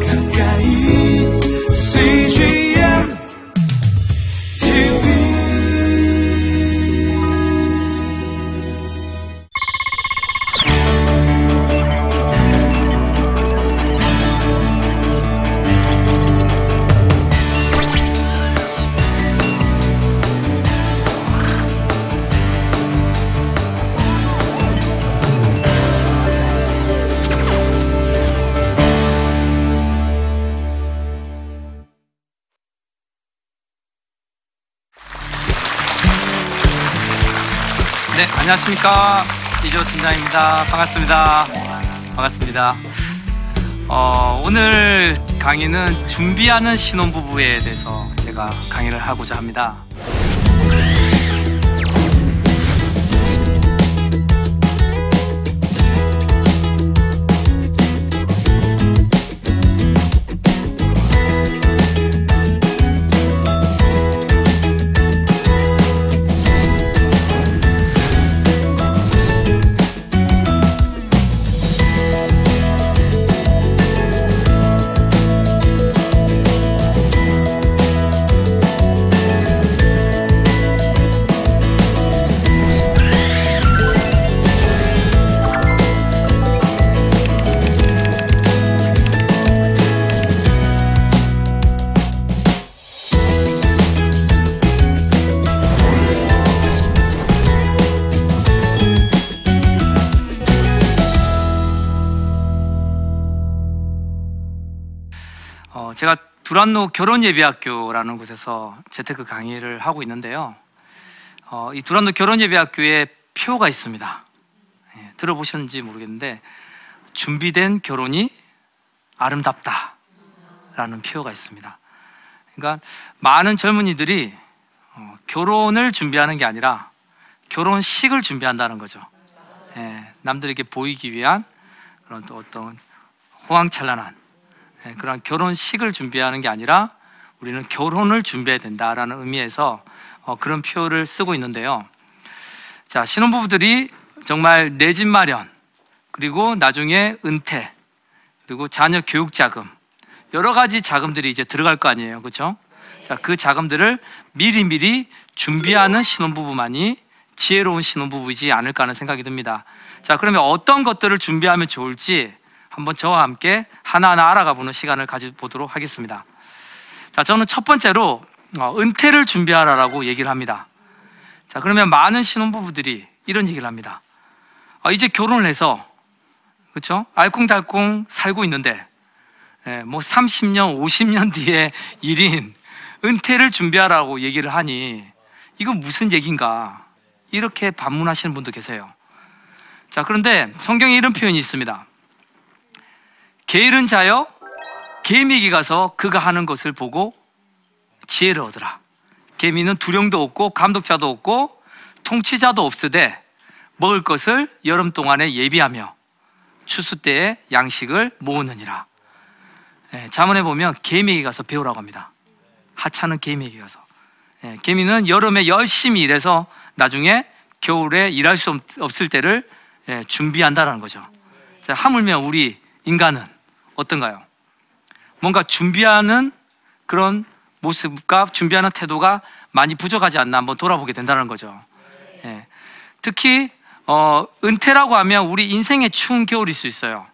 가까 안녕하십니까. 이조 팀장입니다. 반갑습니다. 반갑습니다. 어, 오늘 강의는 준비하는 신혼부부에 대해서 제가 강의를 하고자 합니다. 두란노 결혼예비학교라는 곳에서 재테크 강의를 하고 있는데요. 어, 이 두란노 결혼예비학교에 표가 있습니다. 예, 들어보셨는지 모르겠는데 준비된 결혼이 아름답다라는 표가 있습니다. 그러니까 많은 젊은이들이 어, 결혼을 준비하는 게 아니라 결혼식을 준비한다는 거죠. 예, 남들에게 보이기 위한 그런 또 어떤 호황찬란한 예, 그런 결혼식을 준비하는 게 아니라 우리는 결혼을 준비해야 된다라는 의미에서 어, 그런 표를 쓰고 있는데요. 자, 신혼부부들이 정말 내 집 마련, 그리고 나중에 은퇴, 그리고 자녀 교육 자금, 여러 가지 자금들이 이제 들어갈 거 아니에요. 그렇죠? 자, 그 자금들을 미리미리 준비하는 신혼부부만이 지혜로운 신혼부부이지 않을까 하는 생각이 듭니다. 자, 그러면 어떤 것들을 준비하면 좋을지 한번 저와 함께 하나하나 알아가 보는 시간을 가져보도록 하겠습니다. 자, 저는 첫 번째로 어, 은퇴를 준비하라라고 얘기를 합니다. 자, 그러면 많은 신혼부부들이 이런 얘기를 합니다. 아, 이제 결혼을 해서 그렇죠? 알콩달콩 살고 있는데 예, 뭐 30년, 50년 뒤에 일인 은퇴를 준비하라고 얘기를 하니 이건 무슨 얘기인가? 이렇게 반문하시는 분도 계세요. 자, 그런데 성경에 이런 표현이 있습니다. 게으른 자여 개미에게 가서 그가 하는 것을 보고 지혜를 얻으라. 개미는 두령도 없고 감독자도 없고 통치자도 없으되 먹을 것을 여름 동안에 예비하며 추수 때에 양식을 모으느니라. 예, 자문에 보면 개미에게 가서 배우라고 합니다. 하찮은 개미에게 가서. 예, 개미는 여름에 열심히 일해서 나중에 겨울에 일할 수 없- 없을 때를 예, 준비한다라는 거죠. 자, 하물며 우리 인간은 어떤가요? 뭔가 준비하는 그런 모습과 준비하는 태도가 많이 부족하지 않나 한번 돌아보게 된다는 거죠. 예. 특히 어, 은퇴라고 하면 우리 인생의 추운 겨울일 수 있어요.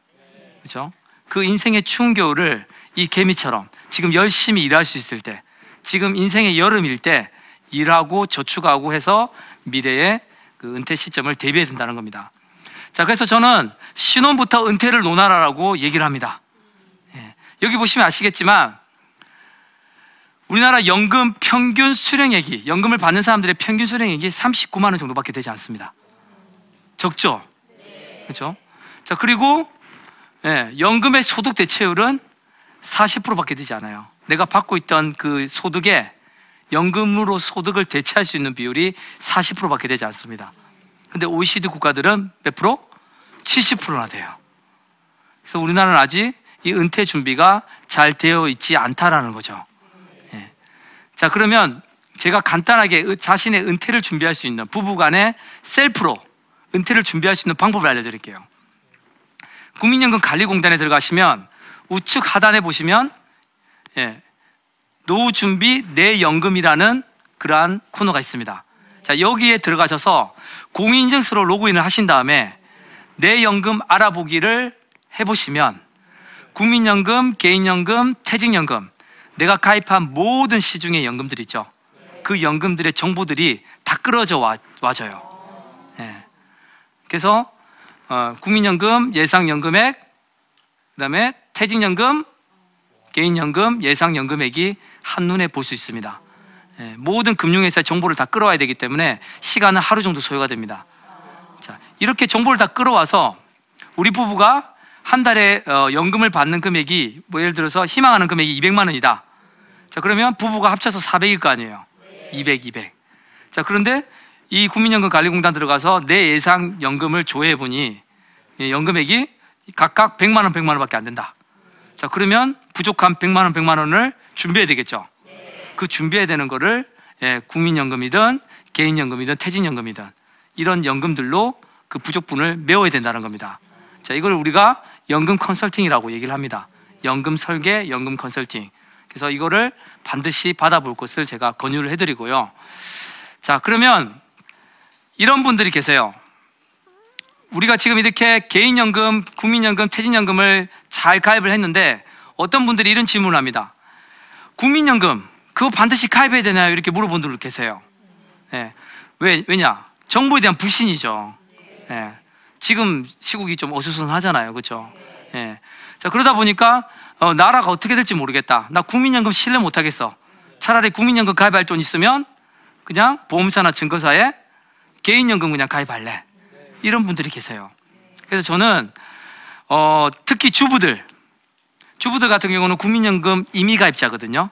그렇죠? 그 인생의 추운 겨울을 이 개미처럼 지금 열심히 일할 수 있을 때, 지금 인생의 여름일 때 일하고 저축하고 해서 미래의 그 은퇴 시점을 대비해야 된다는 겁니다. 자, 그래서 저는 신혼부터 은퇴를 논하라라고 얘기를 합니다. 예. 여기 보시면 아시겠지만 우리나라 연금 평균 수령액이 연금을 받는 사람들의 평균 수령액이 39만 원 정도밖에 되지 않습니다. 적죠? 그렇죠? 자, 그리고 예, 연금의 소득 대체율은 40%밖에 되지 않아요. 내가 받고 있던 그 소득에 연금으로 소득을 대체할 수 있는 비율이 40%밖에 되지 않습니다. 근데 OECD 국가들은 몇 프로? 70%나 돼요. 그래서 우리나라는 아직 이 은퇴 준비가 잘 되어 있지 않다라는 거죠. 예. 자, 그러면 제가 간단하게 의- 자신의 은퇴를 준비할 수 있는 부부간의 셀프로 은퇴를 준비할 수 있는 방법을 알려드릴게요. 국민연금 관리공단에 들어가시면 우측 하단에 보시면 예, 노후 준비 내 연금이라는 그러한 코너가 있습니다. 자, 여기에 들어가셔서 공인인증서로 로그인을 하신 다음에 내 연금 알아보기를 해보시면 국민연금, 개인연금, 퇴직연금 내가 가입한 모든 시중의 연금들 있죠. 그 연금들의 정보들이 다 끌어져 와, 와져요. 예. 그래서 어, 국민연금, 예상연금액, 그다음에 퇴직연금, 개인연금, 예상연금액이 한눈에 볼 수 있습니다. 예, 모든 금융회사의 정보를 다 끌어와야 되기 때문에 시간은 하루 정도 소요가 됩니다. 자, 이렇게 정보를 다 끌어와서 우리 부부가 한 달에 어, 연금을 받는 금액이 뭐 예를 들어서 희망하는 금액이 200만 원이다. 자, 그러면 부부가 합쳐서 400일 거 아니에요. 200, 200. 자, 그런데 이 국민연금 관리공단 들어가서 내 예상 연금을 조회해 보니 이 연금액이 각각 100만 원, 100만 원밖에 안 된다. 자, 그러면 부족한 100만 원, 100만 원을 준비해야 되겠죠. 그 준비해야 되는 거를 예, 국민연금이든 개인연금이든 퇴직연금이든 이런 연금들로 그 부족분을 메워야 된다는 겁니다. 자, 이걸 우리가 연금 컨설팅이라고 얘기를 합니다. 연금 설계, 연금 컨설팅. 그래서 이거를 반드시 받아볼 것을 제가 권유를 해드리고요. 자, 그러면 이런 분들이 계세요. 우리가 지금 이렇게 개인연금, 국민연금, 퇴직연금을 잘 가입을 했는데 어떤 분들이 이런 질문을 합니다. 국민연금, 그거 반드시 가입해야 되나요? 이렇게 물어본 분들 계세요. 예. 왜, 왜냐? 정부에 대한 불신이죠. 예. 지금 시국이 좀 어수선하잖아요. 그죠? 예. 자, 그러다 보니까 어, 나라가 어떻게 될지 모르겠다. 나 국민연금 신뢰 못 하겠어. 차라리 국민연금 가입할 돈 있으면 그냥 보험사나 증거사에 개인연금 그냥 가입할래. 이런 분들이 계세요. 그래서 저는 어, 특히 주부들, 주부들 같은 경우는 국민연금 임의 가입자거든요.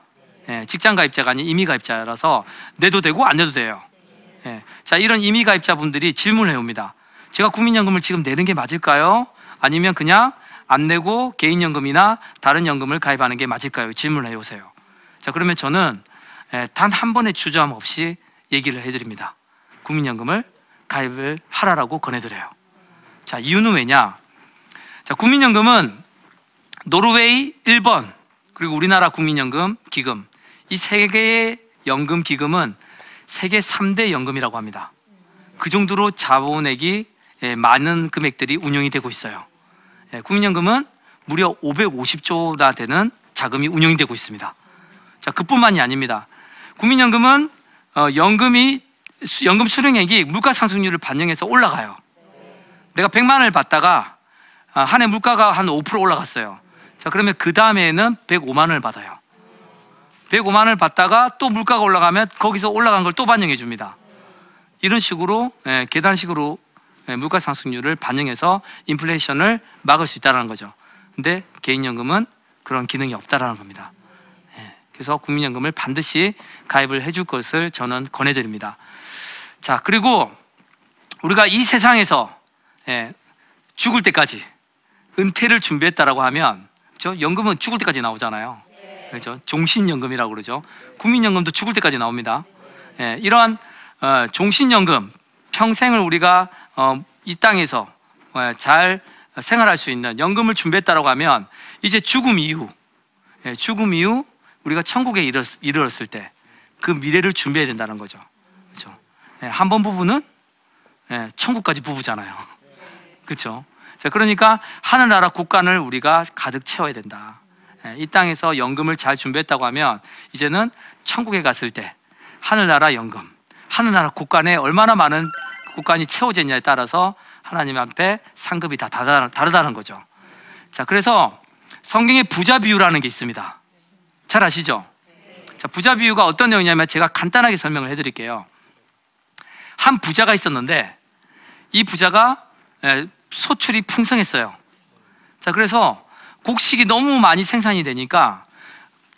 예, 직장 가입자가 아닌 임의 가입자라서 내도 되고 안 내도 돼요. 예, 자 이런 임의 가입자분들이 질문을 해옵니다. 제가 국민연금을 지금 내는 게 맞을까요? 아니면 그냥 안 내고 개인연금이나 다른 연금을 가입하는 게 맞을까요? 질문을 해오세요. 자 그러면 저는 예, 단한 번의 주저함 없이 얘기를 해드립니다. 국민연금을 가입을 하라라고 권해드려요. 자 이유는 왜냐? 자 국민연금은 노르웨이, 일본 그리고 우리나라 국민연금 기금 이 세 개의 연금 기금은 세계 3대 연금이라고 합니다. 그 정도로 자본액이 예, 많은 금액들이 운영이 되고 있어요. 예, 국민연금은 무려 550조나 되는 자금이 운영이 되고 있습니다. 자, 그뿐만이 아닙니다. 국민연금은 어, 연금이 수- 연금 수령액이 물가 상승률을 반영해서 올라가요. 내가 100만 원을 받다가 아, 한해 물가가 한 5% 올라갔어요. 자, 그러면 그 다음에는 105만 원을 받아요. 105만 원을 받다가 또 물가가 올라가면 거기서 올라간 걸 또 반영해 줍니다. 이런 식으로 예, 계단식으로 예, 물가 상승률을 반영해서 인플레이션을 막을 수 있다는 거죠. 근데 개인연금은 그런 기능이 없다라는 겁니다. 예, 그래서 국민연금을 반드시 가입을 해줄 것을 저는 권해드립니다. 자 그리고 우리가 이 세상에서 예, 죽을 때까지 은퇴를 준비했다라고 하면 그렇죠? 연금은 죽을 때까지 나오잖아요. 그렇죠? 종신연금이라고 그러죠. 국민연금도 죽을 때까지 나옵니다. 예, 이러한 어, 종신연금 평생을 우리가 어, 이 땅에서 어, 잘 생활할 수 있는 연금을 준비했다라고 하면 이제 죽음 이후 예, 죽음 이후 우리가 천국에 이르렀, 이르렀 을 때 그 미래를 준비해야 된다는 거죠. 그렇죠? 예, 한번 부부는 예, 천국까지 부부잖아요. 그렇죠? 자, 그러니까 하늘나라 국간을 우리가 가득 채워야 된다. 예, 이 땅에서 연금을 잘 준비했다고 하면 이제는 천국에 갔을 때 하늘나라 연금, 하늘나라 국간에 얼마나 많은 국간이 채워졌냐에 따라서 하나님 앞에 상급이 다 다르다- 다르다는 거죠. 자, 그래서 성경에 부자 비유라는 게 있습니다. 잘 아시죠? 자, 부자 비유가 어떤 내용이냐면 제가 간단하게 설명을 해드릴게요. 한 부자가 있었는데 이 부자가 예, 소출이 풍성했어요. 자, 그래서 곡식이 너무 많이 생산이 되니까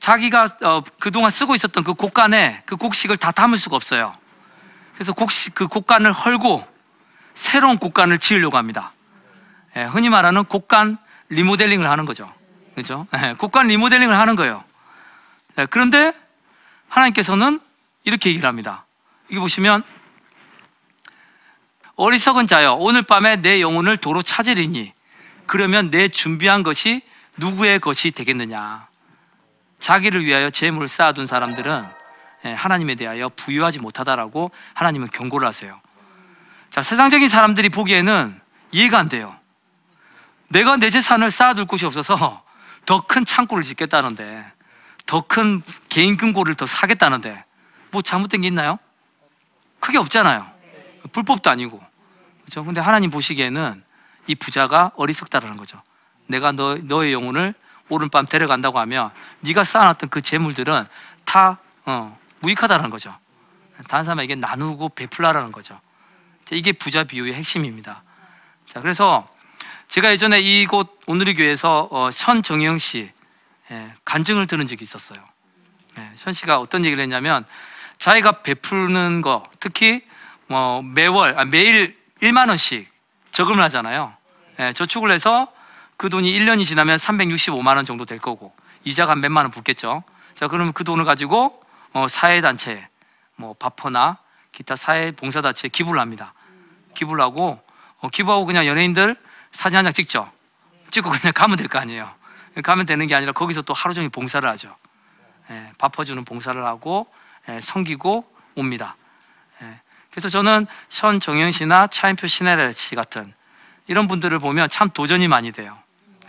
자기가 어, 그동안 쓰고 있었던 그 곡간에 그 곡식을 다 담을 수가 없어요. 그래서 그 곡간을 헐고 새로운 곡간을 지으려고 합니다. 예, 흔히 말하는 곡간 리모델링을 하는 거죠. 그렇죠? 예, 곡간 리모델링을 하는 거예요. 예, 그런데 하나님께서는 이렇게 얘기를 합니다. 이게 보시면 어리석은 자여 오늘 밤에 내 영혼을 도로 찾으리니 그러면 내 준비한 것이 누구의 것이 되겠느냐? 자기를 위하여 재물을 쌓아둔 사람들은 예, 하나님에 대하여 부유하지 못하다라고 하나님은 경고를 하세요. 자, 세상적인 사람들이 보기에는 이해가 안 돼요. 내가 내 재산을 쌓아둘 곳이 없어서 더 큰 창고를 짓겠다는데, 더 큰 개인 금고를 더 사겠다는데, 뭐 잘못된 게 있나요? 크게 없잖아요. 불법도 아니고. 그죠? 근데 하나님 보시기에는 이 부자가 어리석다라는 거죠. 내가 너, 너의 영혼을 오른밤 데려간다고 하면 네가 쌓아놨던 그 재물들은 다 어, 무익하다는 거죠. 다른 사람에게 나누고 베풀라라는 거죠. 자, 이게 부자 비유의 핵심입니다. 자, 그래서 제가 예전에 이곳 오늘의 교회에서 어, 현정영 씨 예, 간증을 들은 적이 있었어요. 예, 현 씨가 어떤 얘기를 했냐면 자기가 베푸는 거 특히 뭐 매월 아, 매일 1만 원씩 저금을 하잖아요. 예, 저축을 해서 그 돈이 1년이 지나면 365만 원 정도 될 거고 이자가 한 몇만 원 붙겠죠. 자, 그러면 그 돈을 가지고 어, 사회 단체 뭐 바퍼나 기타 사회 봉사 단체에 기부를 합니다. 기부를 하고 어, 기부하고 그냥 연예인들 사진 한 장 찍죠. 찍고 그냥 가면 될 거 아니에요. 가면 되는 게 아니라 거기서 또 하루 종일 봉사를 하죠. 예, 밥퍼주는 봉사를 하고 예, 섬기고 옵니다. 예, 그래서 저는 현정영 씨나 차인표 신혜래 씨 같은 이런 분들을 보면 참 도전이 많이 돼요.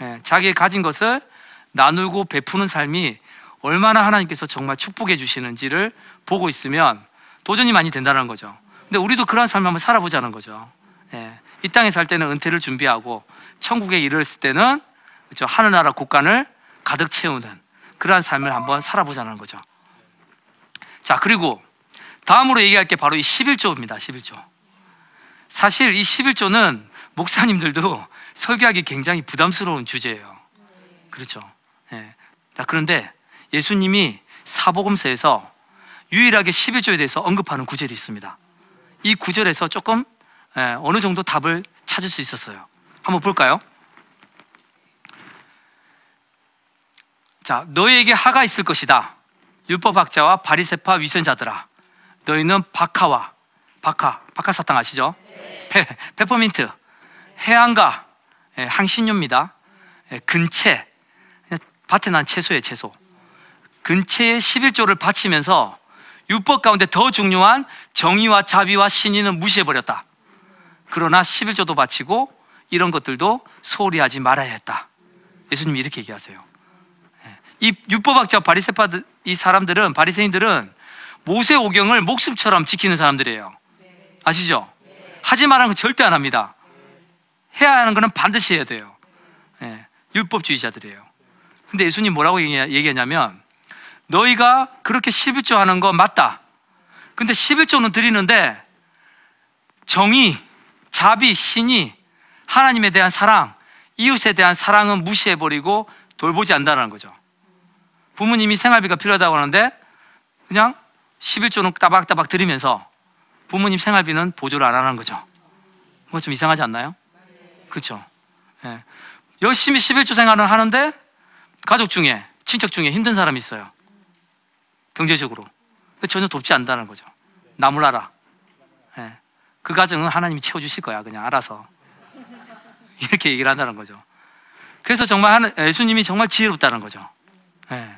예, 자기 가진 것을 나누고 베푸는 삶이 얼마나 하나님께서 정말 축복해 주시는지를 보고 있으면 도전이 많이 된다는 거죠. 근데 우리도 그런 삶을 한번 살아보자는 거죠. 예, 이 땅에 살 때는 은퇴를 준비하고 천국에 이르렀을 때는 그렇죠, 하늘나라 국간을 가득 채우는 그러한 삶을 한번 살아보자는 거죠. 자, 그리고 다음으로 얘기할 게 바로 이 11조입니다. 11조. 사실 이 11조는 목사님들도 설교하기 굉장히 부담스러운 주제예요. 그렇죠. 예. 자, 그런데 예수님이 사복음서에서 유일하게 11조에 대해서 언급하는 구절이 있습니다. 이 구절에서 조금 예, 어느 정도 답을 찾을 수 있었어요. 한번 볼까요? 자, 너희에게 하가 있을 것이다. 율법학자와 바리세파 위선자들아. 너희는 박하와 박하, 박하 사탕 아시죠? 페, 페퍼민트, 해안가, 예, 항신료입니다. 예, 근채, 밭에 난 채소예요, 채소. 근채의 11조를 바치면서 율법 가운데 더 중요한 정의와 자비와 신의는 무시해버렸다. 그러나 11조도 바치고 이런 것들도 소홀히 하지 말아야 했다. 예수님이 이렇게 얘기하세요. 예, 이 율법학자 바리새파 이 사람들은 바리새인들은 모세 오경을 목숨처럼 지키는 사람들이에요. 아시죠? 하지 말라는 건 절대 안 합니다. 해야 하는 거는 반드시 해야 돼요. 예, 율법주의자들이에요. 근데 예수님 뭐라고 얘기- 얘기하냐면 너희가 그렇게 11조 하는 거 맞다. 근데 11조는 드리는데 정의, 자비, 신이 하나님에 대한 사랑, 이웃에 대한 사랑은 무시해버리고 돌보지 않는다는 거죠. 부모님이 생활비가 필요하다고 하는데 그냥 11조는 따박따박 드리면서 부모님 생활비는 보조를 안 하는 거죠. 그거 좀 이상하지 않나요? 그렇죠. 예. 열심히 11조 생활을 하는데 가족 중에 친척 중에 힘든 사람이 있어요. 경제적으로 전혀 돕지 않는다는 거죠. 나 몰라라. 예. 그 가정은 하나님이 채워주실 거야. 그냥 알아서 이렇게 얘기를 한다는 거죠. 그래서 정말 예수님이 정말 지혜롭다는 거죠. 예.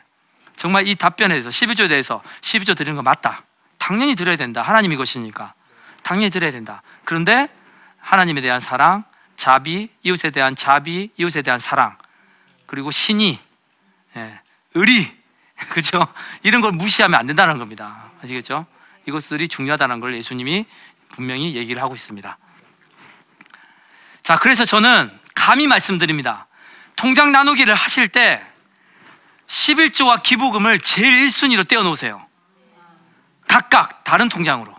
정말 이 답변에 대해서 11조에 대해서 12조 드리는 거 맞다. 당연히 드려야 된다. 하나님 이 것이니까 당연히 드려야 된다. 그런데 하나님에 대한 사랑, 자비, 이웃에 대한 자비, 이웃에 대한 사랑, 그리고 신이, 예, 의리, 그죠? 이런 걸 무시하면 안 된다는 겁니다. 아시겠죠? 이것들이 중요하다는 걸 예수님이 분명히 얘기를 하고 있습니다. 자, 그래서 저는 감히 말씀드립니다. 통장 나누기를 하실 때 11조와 기부금을 제일 1순위로 떼어놓으세요. 각각 다른 통장으로.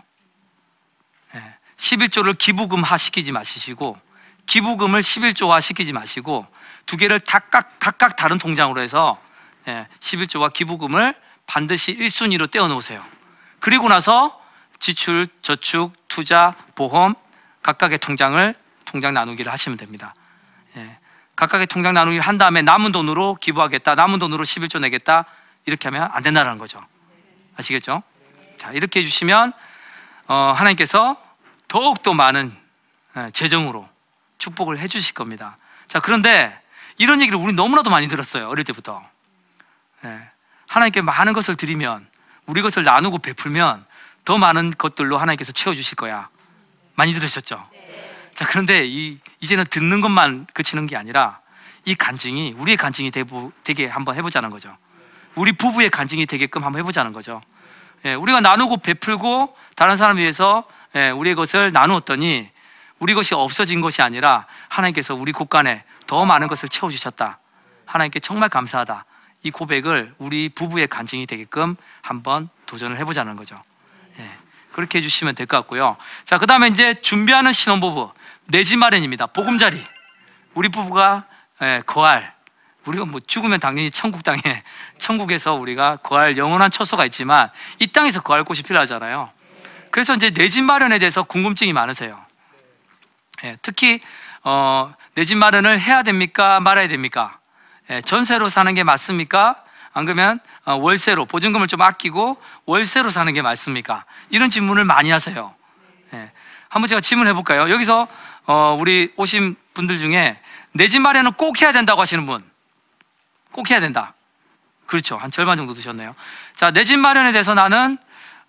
예, 11조를 기부금화 시키지 마시고 기부금을 11조화 시키지 마시고 두 개를 각각, 각각 다른 통장으로 해서 예, 11조와 기부금을 반드시 1순위로 떼어놓으세요. 그리고 나서 지출, 저축, 투자, 보험 각각의 통장을 통장 나누기를 하시면 됩니다. 예, 각각의 통장 나누기를 한 다음에 남은 돈으로 기부하겠다, 남은 돈으로 11조 내겠다 이렇게 하면 안 된다는 거죠. 아시겠죠? 자 이렇게 해주시면 어, 하나님께서 더욱 더 많은 예, 재정으로 축복을 해주실 겁니다. 자 그런데 이런 얘기를 우리 너무나도 많이 들었어요. 어릴 때부터. 예. 하나님께 많은 것을 드리면 우리 것을 나누고 베풀면 더 많은 것들로 하나님께서 채워주실 거야. 많이 들으셨죠? 자, 그런데 이, 이제는 듣는 것만 그치는 게 아니라 이 간증이 우리의 간증이 되고, 되게 한번 해보자는 거죠. 우리 부부의 간증이 되게끔 한번 해보자는 거죠. 예, 우리가 나누고 베풀고 다른 사람 위해서 예, 우리의 것을 나누었더니 우리 것이 없어진 것이 아니라 하나님께서 우리 곳간에 더 많은 것을 채워주셨다. 하나님께 정말 감사하다. 이 고백을 우리 부부의 간증이 되게끔 한번 도전을 해보자는 거죠. 예, 그렇게 해주시면 될 것 같고요. 자, 그 다음에 이제 준비하는 신혼부부, 내 집 마련입니다. 보금자리. 우리 부부가 예, 거할. 우리가 뭐 죽으면 당연히 천국 땅에, 천국에서 우리가 거할 영원한 처소가 있지만 이 땅에서 거할 곳이 필요하잖아요. 그래서 이제 내 집 마련에 대해서 궁금증이 많으세요. 예, 특히 어, 내 집 마련을 해야 됩니까 말아야 됩니까? 예, 전세로 사는 게 맞습니까? 안 그러면 어, 월세로 보증금을 좀 아끼고 월세로 사는 게 맞습니까? 이런 질문을 많이 하세요. 예, 한번 제가 질문해 볼까요? 여기서 어, 우리 오신 분들 중에 내 집 마련은 꼭 해야 된다고 하시는 분, 꼭 해야 된다. 그렇죠. 한 절반 정도 드셨네요. 자, 내 집 마련에 대해서 나는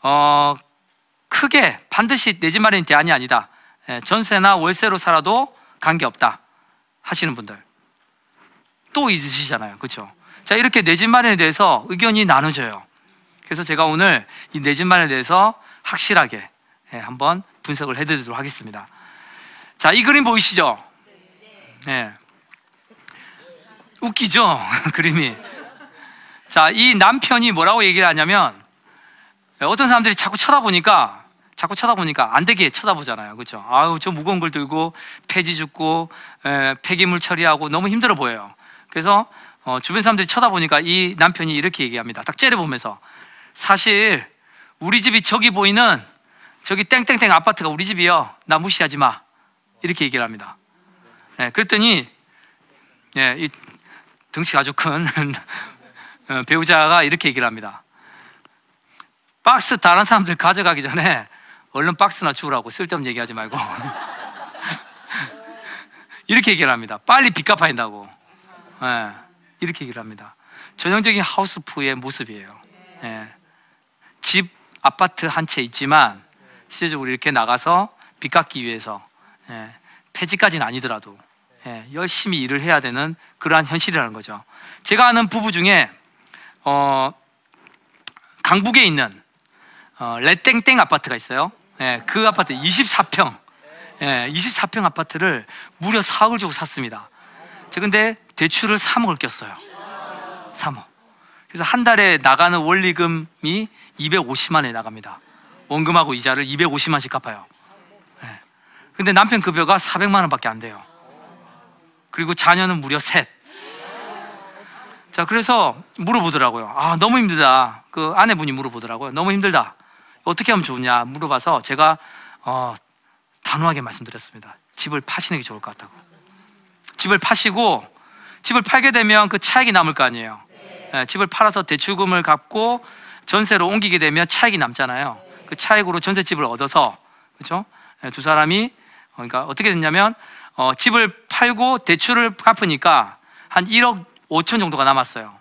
어, 크게 반드시 내 집 마련이 대안이 아니다. 예, 전세나 월세로 살아도 관계 없다 하시는 분들 또 있으시잖아요. 그렇죠? 자, 이렇게 내 집 마련에 대해서 의견이 나눠져요. 그래서 제가 오늘 이 내 집 마련에 대해서 확실하게 예, 한번 분석을 해 드리도록 하겠습니다. 자, 이 그림 보이시죠? 예. 웃기죠? 그림이. 자, 이 남편이 뭐라고 얘기를 하냐면 어떤 사람들이 자꾸 쳐다보니까 자꾸 쳐다보니까 안 되게 쳐다보잖아요. 그렇죠? 아유, 저 무거운 걸 들고 폐지 줍고 에, 폐기물 처리하고 너무 힘들어 보여요. 그래서 어, 주변 사람들이 쳐다보니까 이 남편이 이렇게 얘기합니다. 딱 째려보면서 사실 우리 집이 저기 보이는 저기 땡땡땡 아파트가 우리 집이요. 나 무시하지 마. 이렇게 얘기를 합니다. 예, 그랬더니 예, 이 덩치가 아주 큰 어, 배우자가 이렇게 얘기를 합니다. 박스 다른 사람들 가져가기 전에 얼른 박스나 주우라고 쓸데없는 얘기하지 말고 이렇게 얘기를 합니다. 빨리 빚 갚아야 된다고. 예, 이렇게 얘기를 합니다. 전형적인 하우스푸의 모습이에요. 예. 집, 아파트 한 채 있지만 실제적으로 이렇게 나가서 빚 갚기 위해서 예, 폐지까지는 아니더라도 예, 열심히 일을 해야 되는 그러한 현실이라는 거죠. 제가 아는 부부 중에 어, 강북에 있는 어, 레땡땡 아파트가 있어요. 예, 그 아파트 24평, 예, 24평 아파트를 무려 4억을 주고 샀습니다. 저 근데 대출을 3억을 꼈어요. 3억. 그래서 한 달에 나가는 원리금이 250만 원이 나갑니다. 원금하고 이자를 250만씩 갚아요. 예. 근데 남편 급여가 400만 원밖에 안 돼요. 그리고 자녀는 무려 셋. 자, 그래서 물어보더라고요. 아, 너무 힘들다. 그 아내분이 물어보더라고요. 너무 힘들다. 어떻게 하면 좋냐 물어봐서 제가 어, 단호하게 말씀드렸습니다. 집을 파시는 게 좋을 것 같다고. 집을 파시고 집을 팔게 되면 그 차익이 남을 거 아니에요. 예, 집을 팔아서 대출금을 갚고 전세로 옮기게 되면 차익이 남잖아요. 그 차익으로 전세집을 얻어서 그렇죠? 예, 두 사람이 어, 그러니까 어떻게 됐냐면 어, 집을 팔고 대출을 갚으니까 한 1억 5천 정도가 남았어요.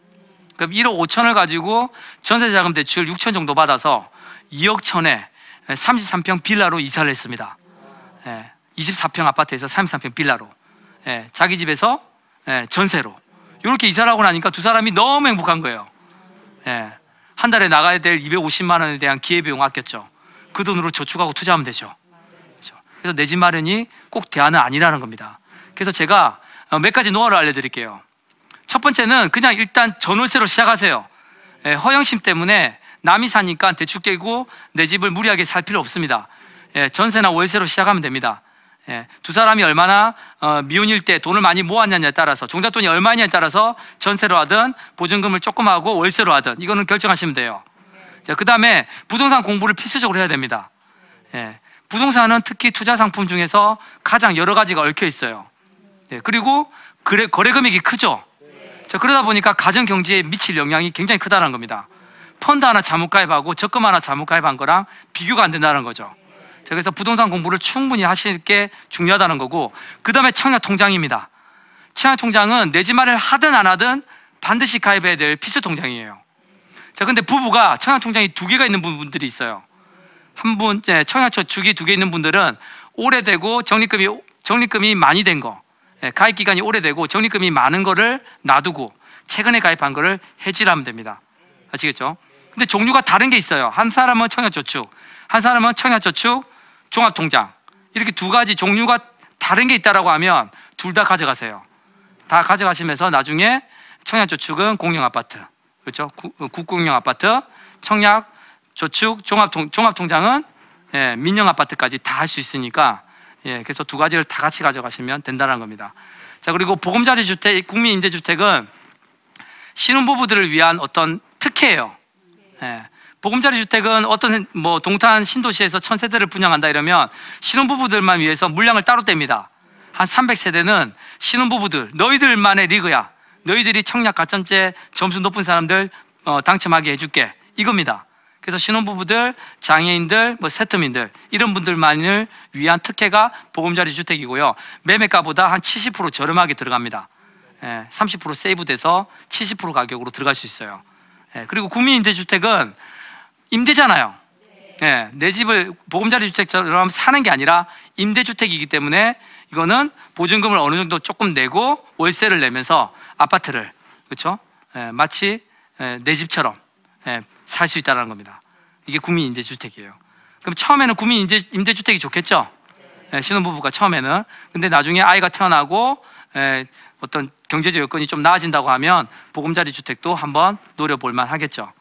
그럼 1억 5천을 가지고 전세자금 대출 6천 정도 받아서 2억 천에 33평 빌라로 이사를 했습니다. 예, 24평 아파트에서 33평 빌라로 예, 자기 집에서 예, 전세로 이렇게 이사를 하고 나니까 두 사람이 너무 행복한 거예요. 예, 한 달에 나가야 될 250만 원에 대한 기회비용 아꼈죠. 그 돈으로 저축하고 투자하면 되죠. 그렇죠? 그래서 내 집 마련이 꼭 대안은 아니라는 겁니다. 그래서 제가 어, 몇 가지 노하우를 알려드릴게요. 첫 번째는 그냥 일단 전월세로 시작하세요. 예, 허영심 때문에 남이 사니까 대출 깨고 내 집을 무리하게 살 필요 없습니다. 예, 전세나 월세로 시작하면 됩니다. 예, 두 사람이 얼마나 어, 미혼일 때 돈을 많이 모았냐에 따라서 종잣돈이 얼마냐에 따라서 전세로 하든 보증금을 조금 하고 월세로 하든 이거는 결정하시면 돼요. 자, 그 다음에 부동산 공부를 필수적으로 해야 됩니다. 예, 부동산은 특히 투자 상품 중에서 가장 여러 가지가 얽혀 있어요. 예, 그리고 거래, 거래 금액이 크죠. 자, 그러다 보니까 가정 경제에 미칠 영향이 굉장히 크다는 겁니다. 펀드 하나 잘못 가입하고 적금 하나 잘못 가입한 거랑 비교가 안 된다는 거죠. 자, 그래서 부동산 공부를 충분히 하실 게 중요하다는 거고, 그 다음에 청약 통장입니다. 청약 통장은 내 집 마련을 하든 안 하든 반드시 가입해야 될 필수 통장이에요. 자, 근데 부부가 청약 통장이 두 개가 있는 분들이 있어요. 한 분, 예, 청약저축이 두개 있는 분들은 오래되고 적립금이, 적립금이 많이 된 거, 예, 가입 기간이 오래되고 적립금이 많은 거를 놔두고 최근에 가입한 거를 해지하면 됩니다. 아시겠죠? 근데 종류가 다른 게 있어요. 한 사람은 청약저축, 한 사람은 청약저축, 종합통장. 이렇게 두 가지 종류가 다른 게 있다라고 하면 둘 다 가져가세요. 다 가져가시면서 나중에 청약저축은 공영아파트, 그렇죠? 구- 어, 국공영 아파트, 청약저축, 종합통, 종합통장은 예, 민영아파트까지 다 할 수 있으니까 예, 그래서 두 가지를 다 같이 가져가시면 된다는 겁니다. 자 그리고 보금자리 주택, 국민임대주택은 신혼부부들을 위한 어떤 특혜예요. 예. 보금자리 주택은 어떤 뭐 동탄 신도시에서 천 세대를 분양한다 이러면 신혼부부들만 위해서 물량을 따로 뗍니다. 한 300세대는 신혼부부들 너희들만의 리그야. 너희들이 청약 가점제 점수 높은 사람들 어, 당첨하게 해줄게 이겁니다. 그래서 신혼부부들, 장애인들, 뭐 세트민들 이런 분들만을 위한 특혜가 보금자리 주택이고요. 매매가보다 한 70% 저렴하게 들어갑니다. 예, 30% 세이브돼서 70% 가격으로 들어갈 수 있어요. 예, 그리고 국민임대주택은 임대잖아요. 예, 내 집을 보금자리 주택처럼 사는 게 아니라 임대주택이기 때문에 이거는 보증금을 어느 정도 조금 내고 월세를 내면서 아파트를 그렇죠? 예, 마치 예, 내 집처럼 살수 있다는 겁니다. 이게 국민 임대주택이에요. 그럼 처음에는 국민임대주택이 좋겠죠? 예, 신혼부부가 처음에는 근데 나중에 아이가 태어나고 예, 어떤 경제적 여건이 좀 나아진다고 하면 보금자리 주택도 한번 노려볼 만 하겠죠.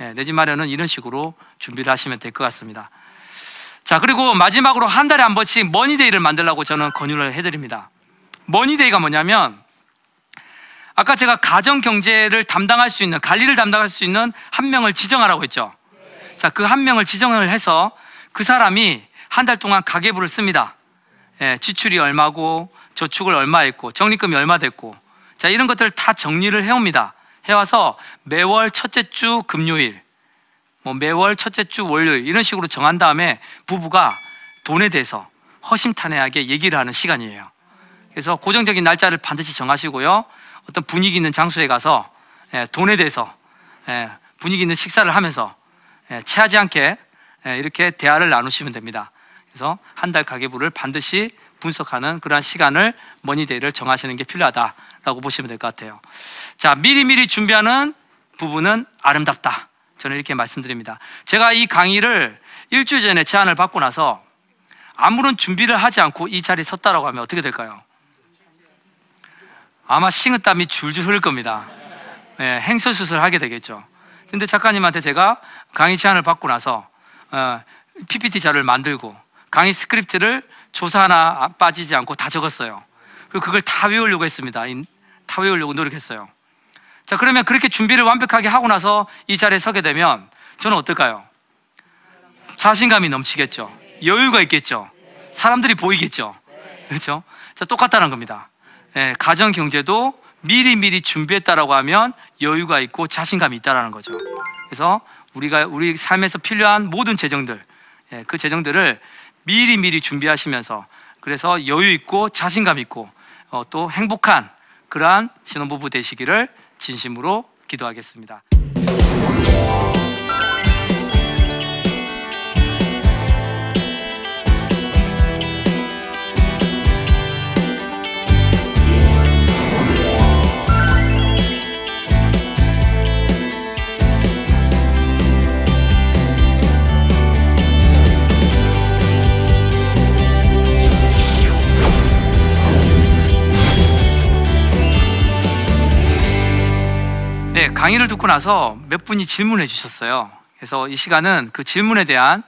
예, 내집 마련은 이런 식으로 준비를 하시면 될 것 같습니다. 자 그리고 마지막으로 한 달에 한 번씩 money day를 만들라고 저는 권유를 해드립니다. money day가 뭐냐면 아까 제가 가정 경제를 담당할 수 있는 관리를 담당할 수 있는 한 명을 지정하라고 했죠. 자 그 한 명을 지정을 해서 그 사람이 한 달 동안 가계부를 씁니다. 예, 지출이 얼마고 저축을 얼마 했고 적립금이 얼마 됐고 자 이런 것들을 다 정리를 해옵니다. 해와서 매월 첫째 주 금요일 뭐 매월 첫째 주 월요일 이런 식으로 정한 다음에 부부가 돈에 대해서 허심탄회하게 얘기를 하는 시간이에요. 그래서 고정적인 날짜를 반드시 정하시고요. 어떤 분위기 있는 장소에 가서 예, 돈에 대해서 예, 분위기 있는 식사를 하면서 예, 체하지 않게 예, 이렇게 대화를 나누시면 됩니다. 그래서 한 달 가계부를 반드시 분석하는 그러한 시간을 머니데이를 정하시는 게 필요하다라고 보시면 될 것 같아요. 자, 미리미리 준비하는 부분은 아름답다. 저는 이렇게 말씀드립니다. 제가 이 강의를 일주일 전에 제안을 받고 나서 아무런 준비를 하지 않고 이 자리에 섰다라고 하면 어떻게 될까요? 아마 식은땀이 줄줄 흐를 겁니다. 예, 행설수설 하게 되겠죠. 근데 작가님한테 제가 강의 제안을 받고 나서 어, PPT 자료를 만들고 강의 스크립트를 조사 하나 빠지지 않고 다 적었어요. 그리고 그걸 다 외우려고 했습니다. 이- 다 외우려고 노력했어요. 자, 그러면 그렇게 준비를 완벽하게 하고 나서 이 자리에 서게 되면 저는 어떨까요? 자신감이 넘치겠죠. 여유가 있겠죠. 사람들이 보이겠죠. 그렇죠? 자, 똑같다는 겁니다. 예, 가정 경제도 미리 미리 준비했다라고 하면 여유가 있고 자신감이 있다라는 거죠. 그래서 우리가 우리 삶에서 필요한 모든 재정들, 예, 그 재정들을 미리 미리 준비하시면서 그래서 여유 있고 자신감 있고 어, 또 행복한 그러한 신혼부부 되시기를 진심으로 기도하겠습니다. 듣고 나서 몇 분이 질문해 주셨어요. 그래서 이 시간은 그 질문에 대한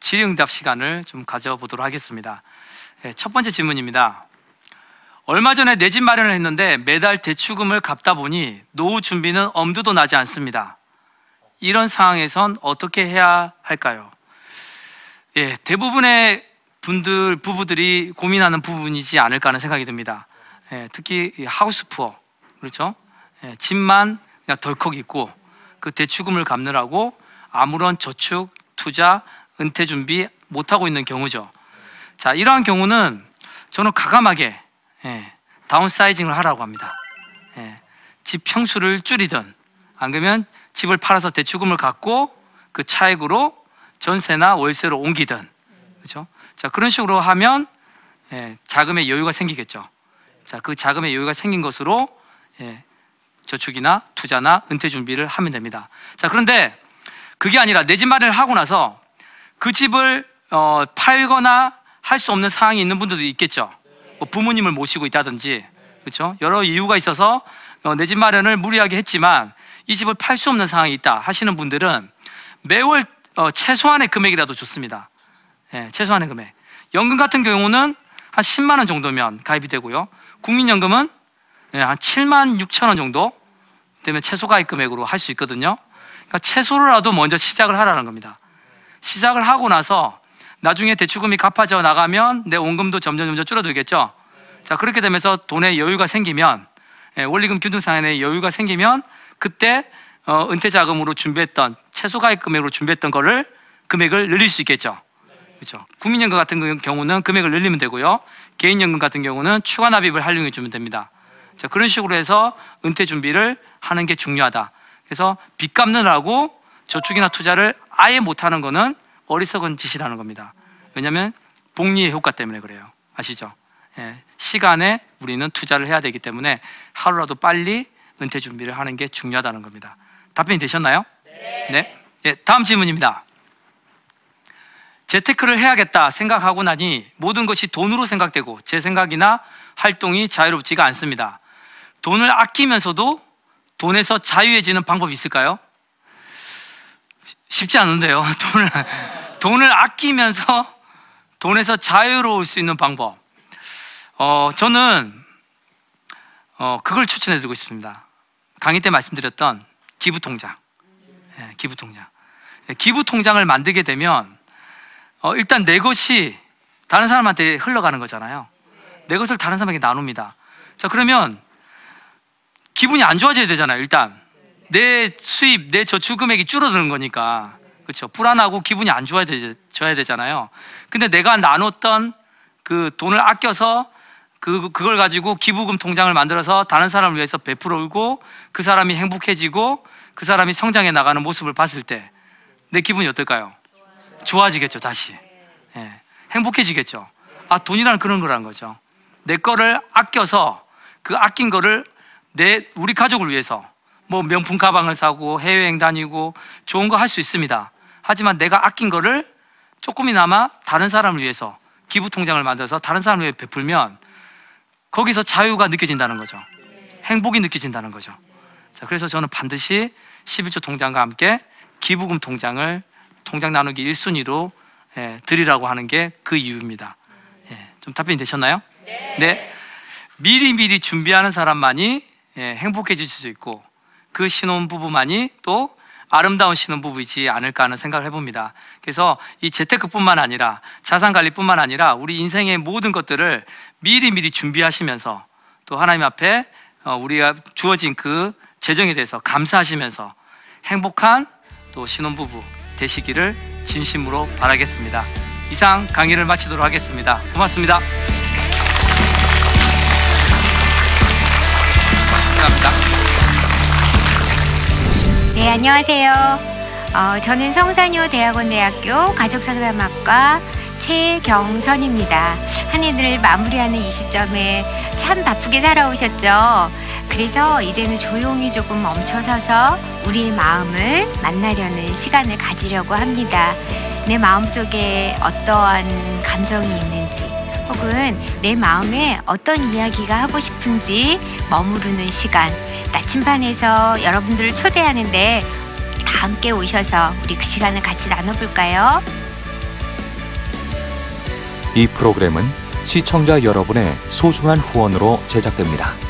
질의응답 시간을 좀 가져보도록 하겠습니다. 네, 첫 번째 질문입니다. 얼마 전에 내 집 마련을 했는데 매달 대출금을 갚다 보니 노후 준비는 엄두도 나지 않습니다. 이런 상황에선 어떻게 해야 할까요? 예, 대부분의 분들 부부들이 고민하는 부분이지 않을까 하는 생각이 듭니다. 예, 특히 이 하우스 푸어 그렇죠? 예, 집만 그냥 덜컥 있고 그 대출금을 갚느라고 아무런 저축, 투자, 은퇴 준비 못 하고 있는 경우죠. 자, 이러한 경우는 저는 가감하게 예, 다운사이징을 하라고 합니다. 예, 집 평수를 줄이든 안 그러면 집을 팔아서 대출금을 갖고 그 차액으로 전세나 월세로 옮기든 그렇죠? 자 그런 식으로 하면 예, 자금의 여유가 생기겠죠. 자그 자금의 여유가 생긴 것으로 예, 저축이나 투자나 은퇴 준비를 하면 됩니다. 자 그런데 그게 아니라 내 집 마련을 하고 나서 그 집을 어, 팔거나 할 수 없는 상황이 있는 분들도 있겠죠. 뭐 부모님을 모시고 있다든지 그렇죠. 여러 이유가 있어서 어, 내집 마련을 무리하게 했지만 이 집을 팔 수 없는 상황이 있다 하시는 분들은 매월 어, 최소한의 금액이라도 좋습니다. 예, 최소한의 금액. 연금 같은 경우는 한 10만 원 정도면 가입이 되고요. 국민연금은 예, 한 7만 6천 원 정도 되면 최소 가입 금액으로 할 수 있거든요. 그러니까 최소로라도 먼저 시작을 하라는 겁니다. 시작을 하고 나서 나중에 대출금이 갚아져 나가면 내 원금도 점점 점점 줄어들겠죠. 자 그렇게 되면서 돈에 여유가 생기면 예, 원리금 균등상한에 여유가 생기면 그때 어, 은퇴 자금으로 준비했던 최소 가입 금액으로 준비했던 거를 금액을 늘릴 수 있겠죠. 그렇죠. 국민연금 같은 경우는 금액을 늘리면 되고요. 개인연금 같은 경우는 추가 납입을 활용해 주면 됩니다. 자 그런 식으로 해서 은퇴 준비를 하는 게 중요하다. 그래서 빚 갚느라고 저축이나 투자를 아예 못하는 거는 어리석은 짓이라는 겁니다. 왜냐하면 복리의 효과 때문에 그래요. 아시죠? 예, 시간에 우리는 투자를 해야 되기 때문에 하루라도 빨리 은퇴 준비를 하는 게 중요하다는 겁니다. 답변이 되셨나요? 네. 네. 예, 다음 질문입니다. 재테크를 해야겠다 생각하고 나니 모든 것이 돈으로 생각되고 제 생각이나 활동이 자유롭지가 않습니다. 돈을 아끼면서도 돈에서 자유해지는 방법이 있을까요? 쉽지 않은데요. 돈을, 돈을 아끼면서 돈에서 자유로울 수 있는 방법. 어, 저는 어, 그걸 추천해 드리고 싶습니다. 강의 때 말씀드렸던 기부 통장. 예, 기부 통장. 예, 기부 통장을 만들게 되면 어, 일단 내 것이 다른 사람한테 흘러가는 거잖아요. 내 것을 다른 사람에게 나눕니다. 자, 그러면 기분이 안 좋아져야 되잖아요. 일단 내 수입, 내 저축 금액이 줄어드는 거니까 그렇죠. 불안하고 기분이 안 좋아져야 되잖아요. 근데 내가 나눴던 그 돈을 아껴서 그 그걸 가지고 기부금 통장을 만들어서 다른 사람을 위해서 베풀어오고 그 사람이 행복해지고 그 사람이 성장해 나가는 모습을 봤을 때 내 기분이 어떨까요? 좋아지겠죠. 다시 예, 행복해지겠죠. 아 돈이란 그런 거란 거죠. 내 거를 아껴서 그 아낀 거를 내 우리 가족을 위해서 뭐 명품 가방을 사고 해외여행 다니고 좋은 거 할 수 있습니다. 하지만 내가 아낀 거를 조금이나마 다른 사람을 위해서 기부 통장을 만들어서 다른 사람을 위해 베풀면 거기서 자유가 느껴진다는 거죠. 행복이 느껴진다는 거죠. 자, 그래서 저는 반드시 11조 통장과 함께 기부금 통장을 통장 나누기 1순위로 예, 드리라고 하는 게 그 이유입니다. 예, 좀 답변이 되셨나요? 네. 네. 미리 미리 준비하는 사람만이 예, 행복해질 수 있고 그 신혼부부만이 또 아름다운 신혼부부이지 않을까 하는 생각을 해봅니다. 그래서 이 재테크뿐만 아니라 자산관리뿐만 아니라 우리 인생의 모든 것들을 미리 미리 준비하시면서 또 하나님 앞에 어, 우리가 주어진 그 재정에 대해서 감사하시면서 행복한 또 신혼부부 되시기를 진심으로 바라겠습니다. 이상 강의를 마치도록 하겠습니다. 고맙습니다. 감사합니다. 네, 안녕하세요. 어, 저는 성산여 대학원대학교 가족상담학과 최경선입니다. 한 해를 마무리하는 이 시점에 참 바쁘게 살아오셨죠? 그래서 이제는 조용히 조금 멈춰서서 우리의 마음을 만나려는 시간을 가지려고 합니다. 내 마음속에 어떠한 감정이 있는지, 혹은 내 마음에 어떤 이야기가 하고 싶은지 머무르는 시간 나침반에서 여러분들을 초대하는데 다 함께 오셔서 우리 그 시간을 같이 나눠볼까요? 이 프로그램은 시청자 여러분의 소중한 후원으로 제작됩니다.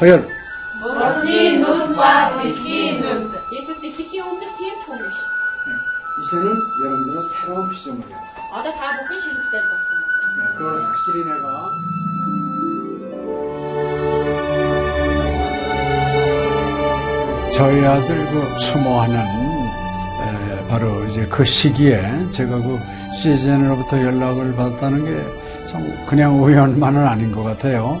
허연. 머리 눈과 귀 눈. 예수 스티키 없는 팀 총이시. 네, 이제는 여러분들은 새로운 피조물이야. 아다 다 보기 싫을 때 봤어. 그걸 확실히 내가. 저희 아들 그 추모하는 에, 바로 이제 그 시기에 제가 그 시즌으로부터 연락을 받았다는 게 참 그냥 우연만은 아닌 것 같아요.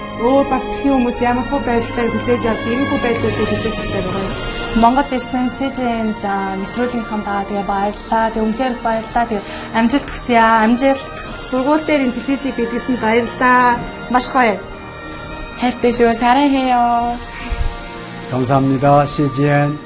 өөр бас тхэн хүмүүс ямар хөө байдлаар хүлээж авд ийм хөө байдлуудыг хүлээж авдаг байгаа юм. Монгол ирсэн СЖН-д нэвтрүүлгийнхаа даа тэгээ баярлаа. Тэгээ үнхээр баярлаа. Тэгээ амжилт хүсье аа. Амжилт. Сургууль дээр ин телевизийг бидлсэн баярлаа. Маш гоё. хайртай шүү. 사랑해요. 감사합니다. CGN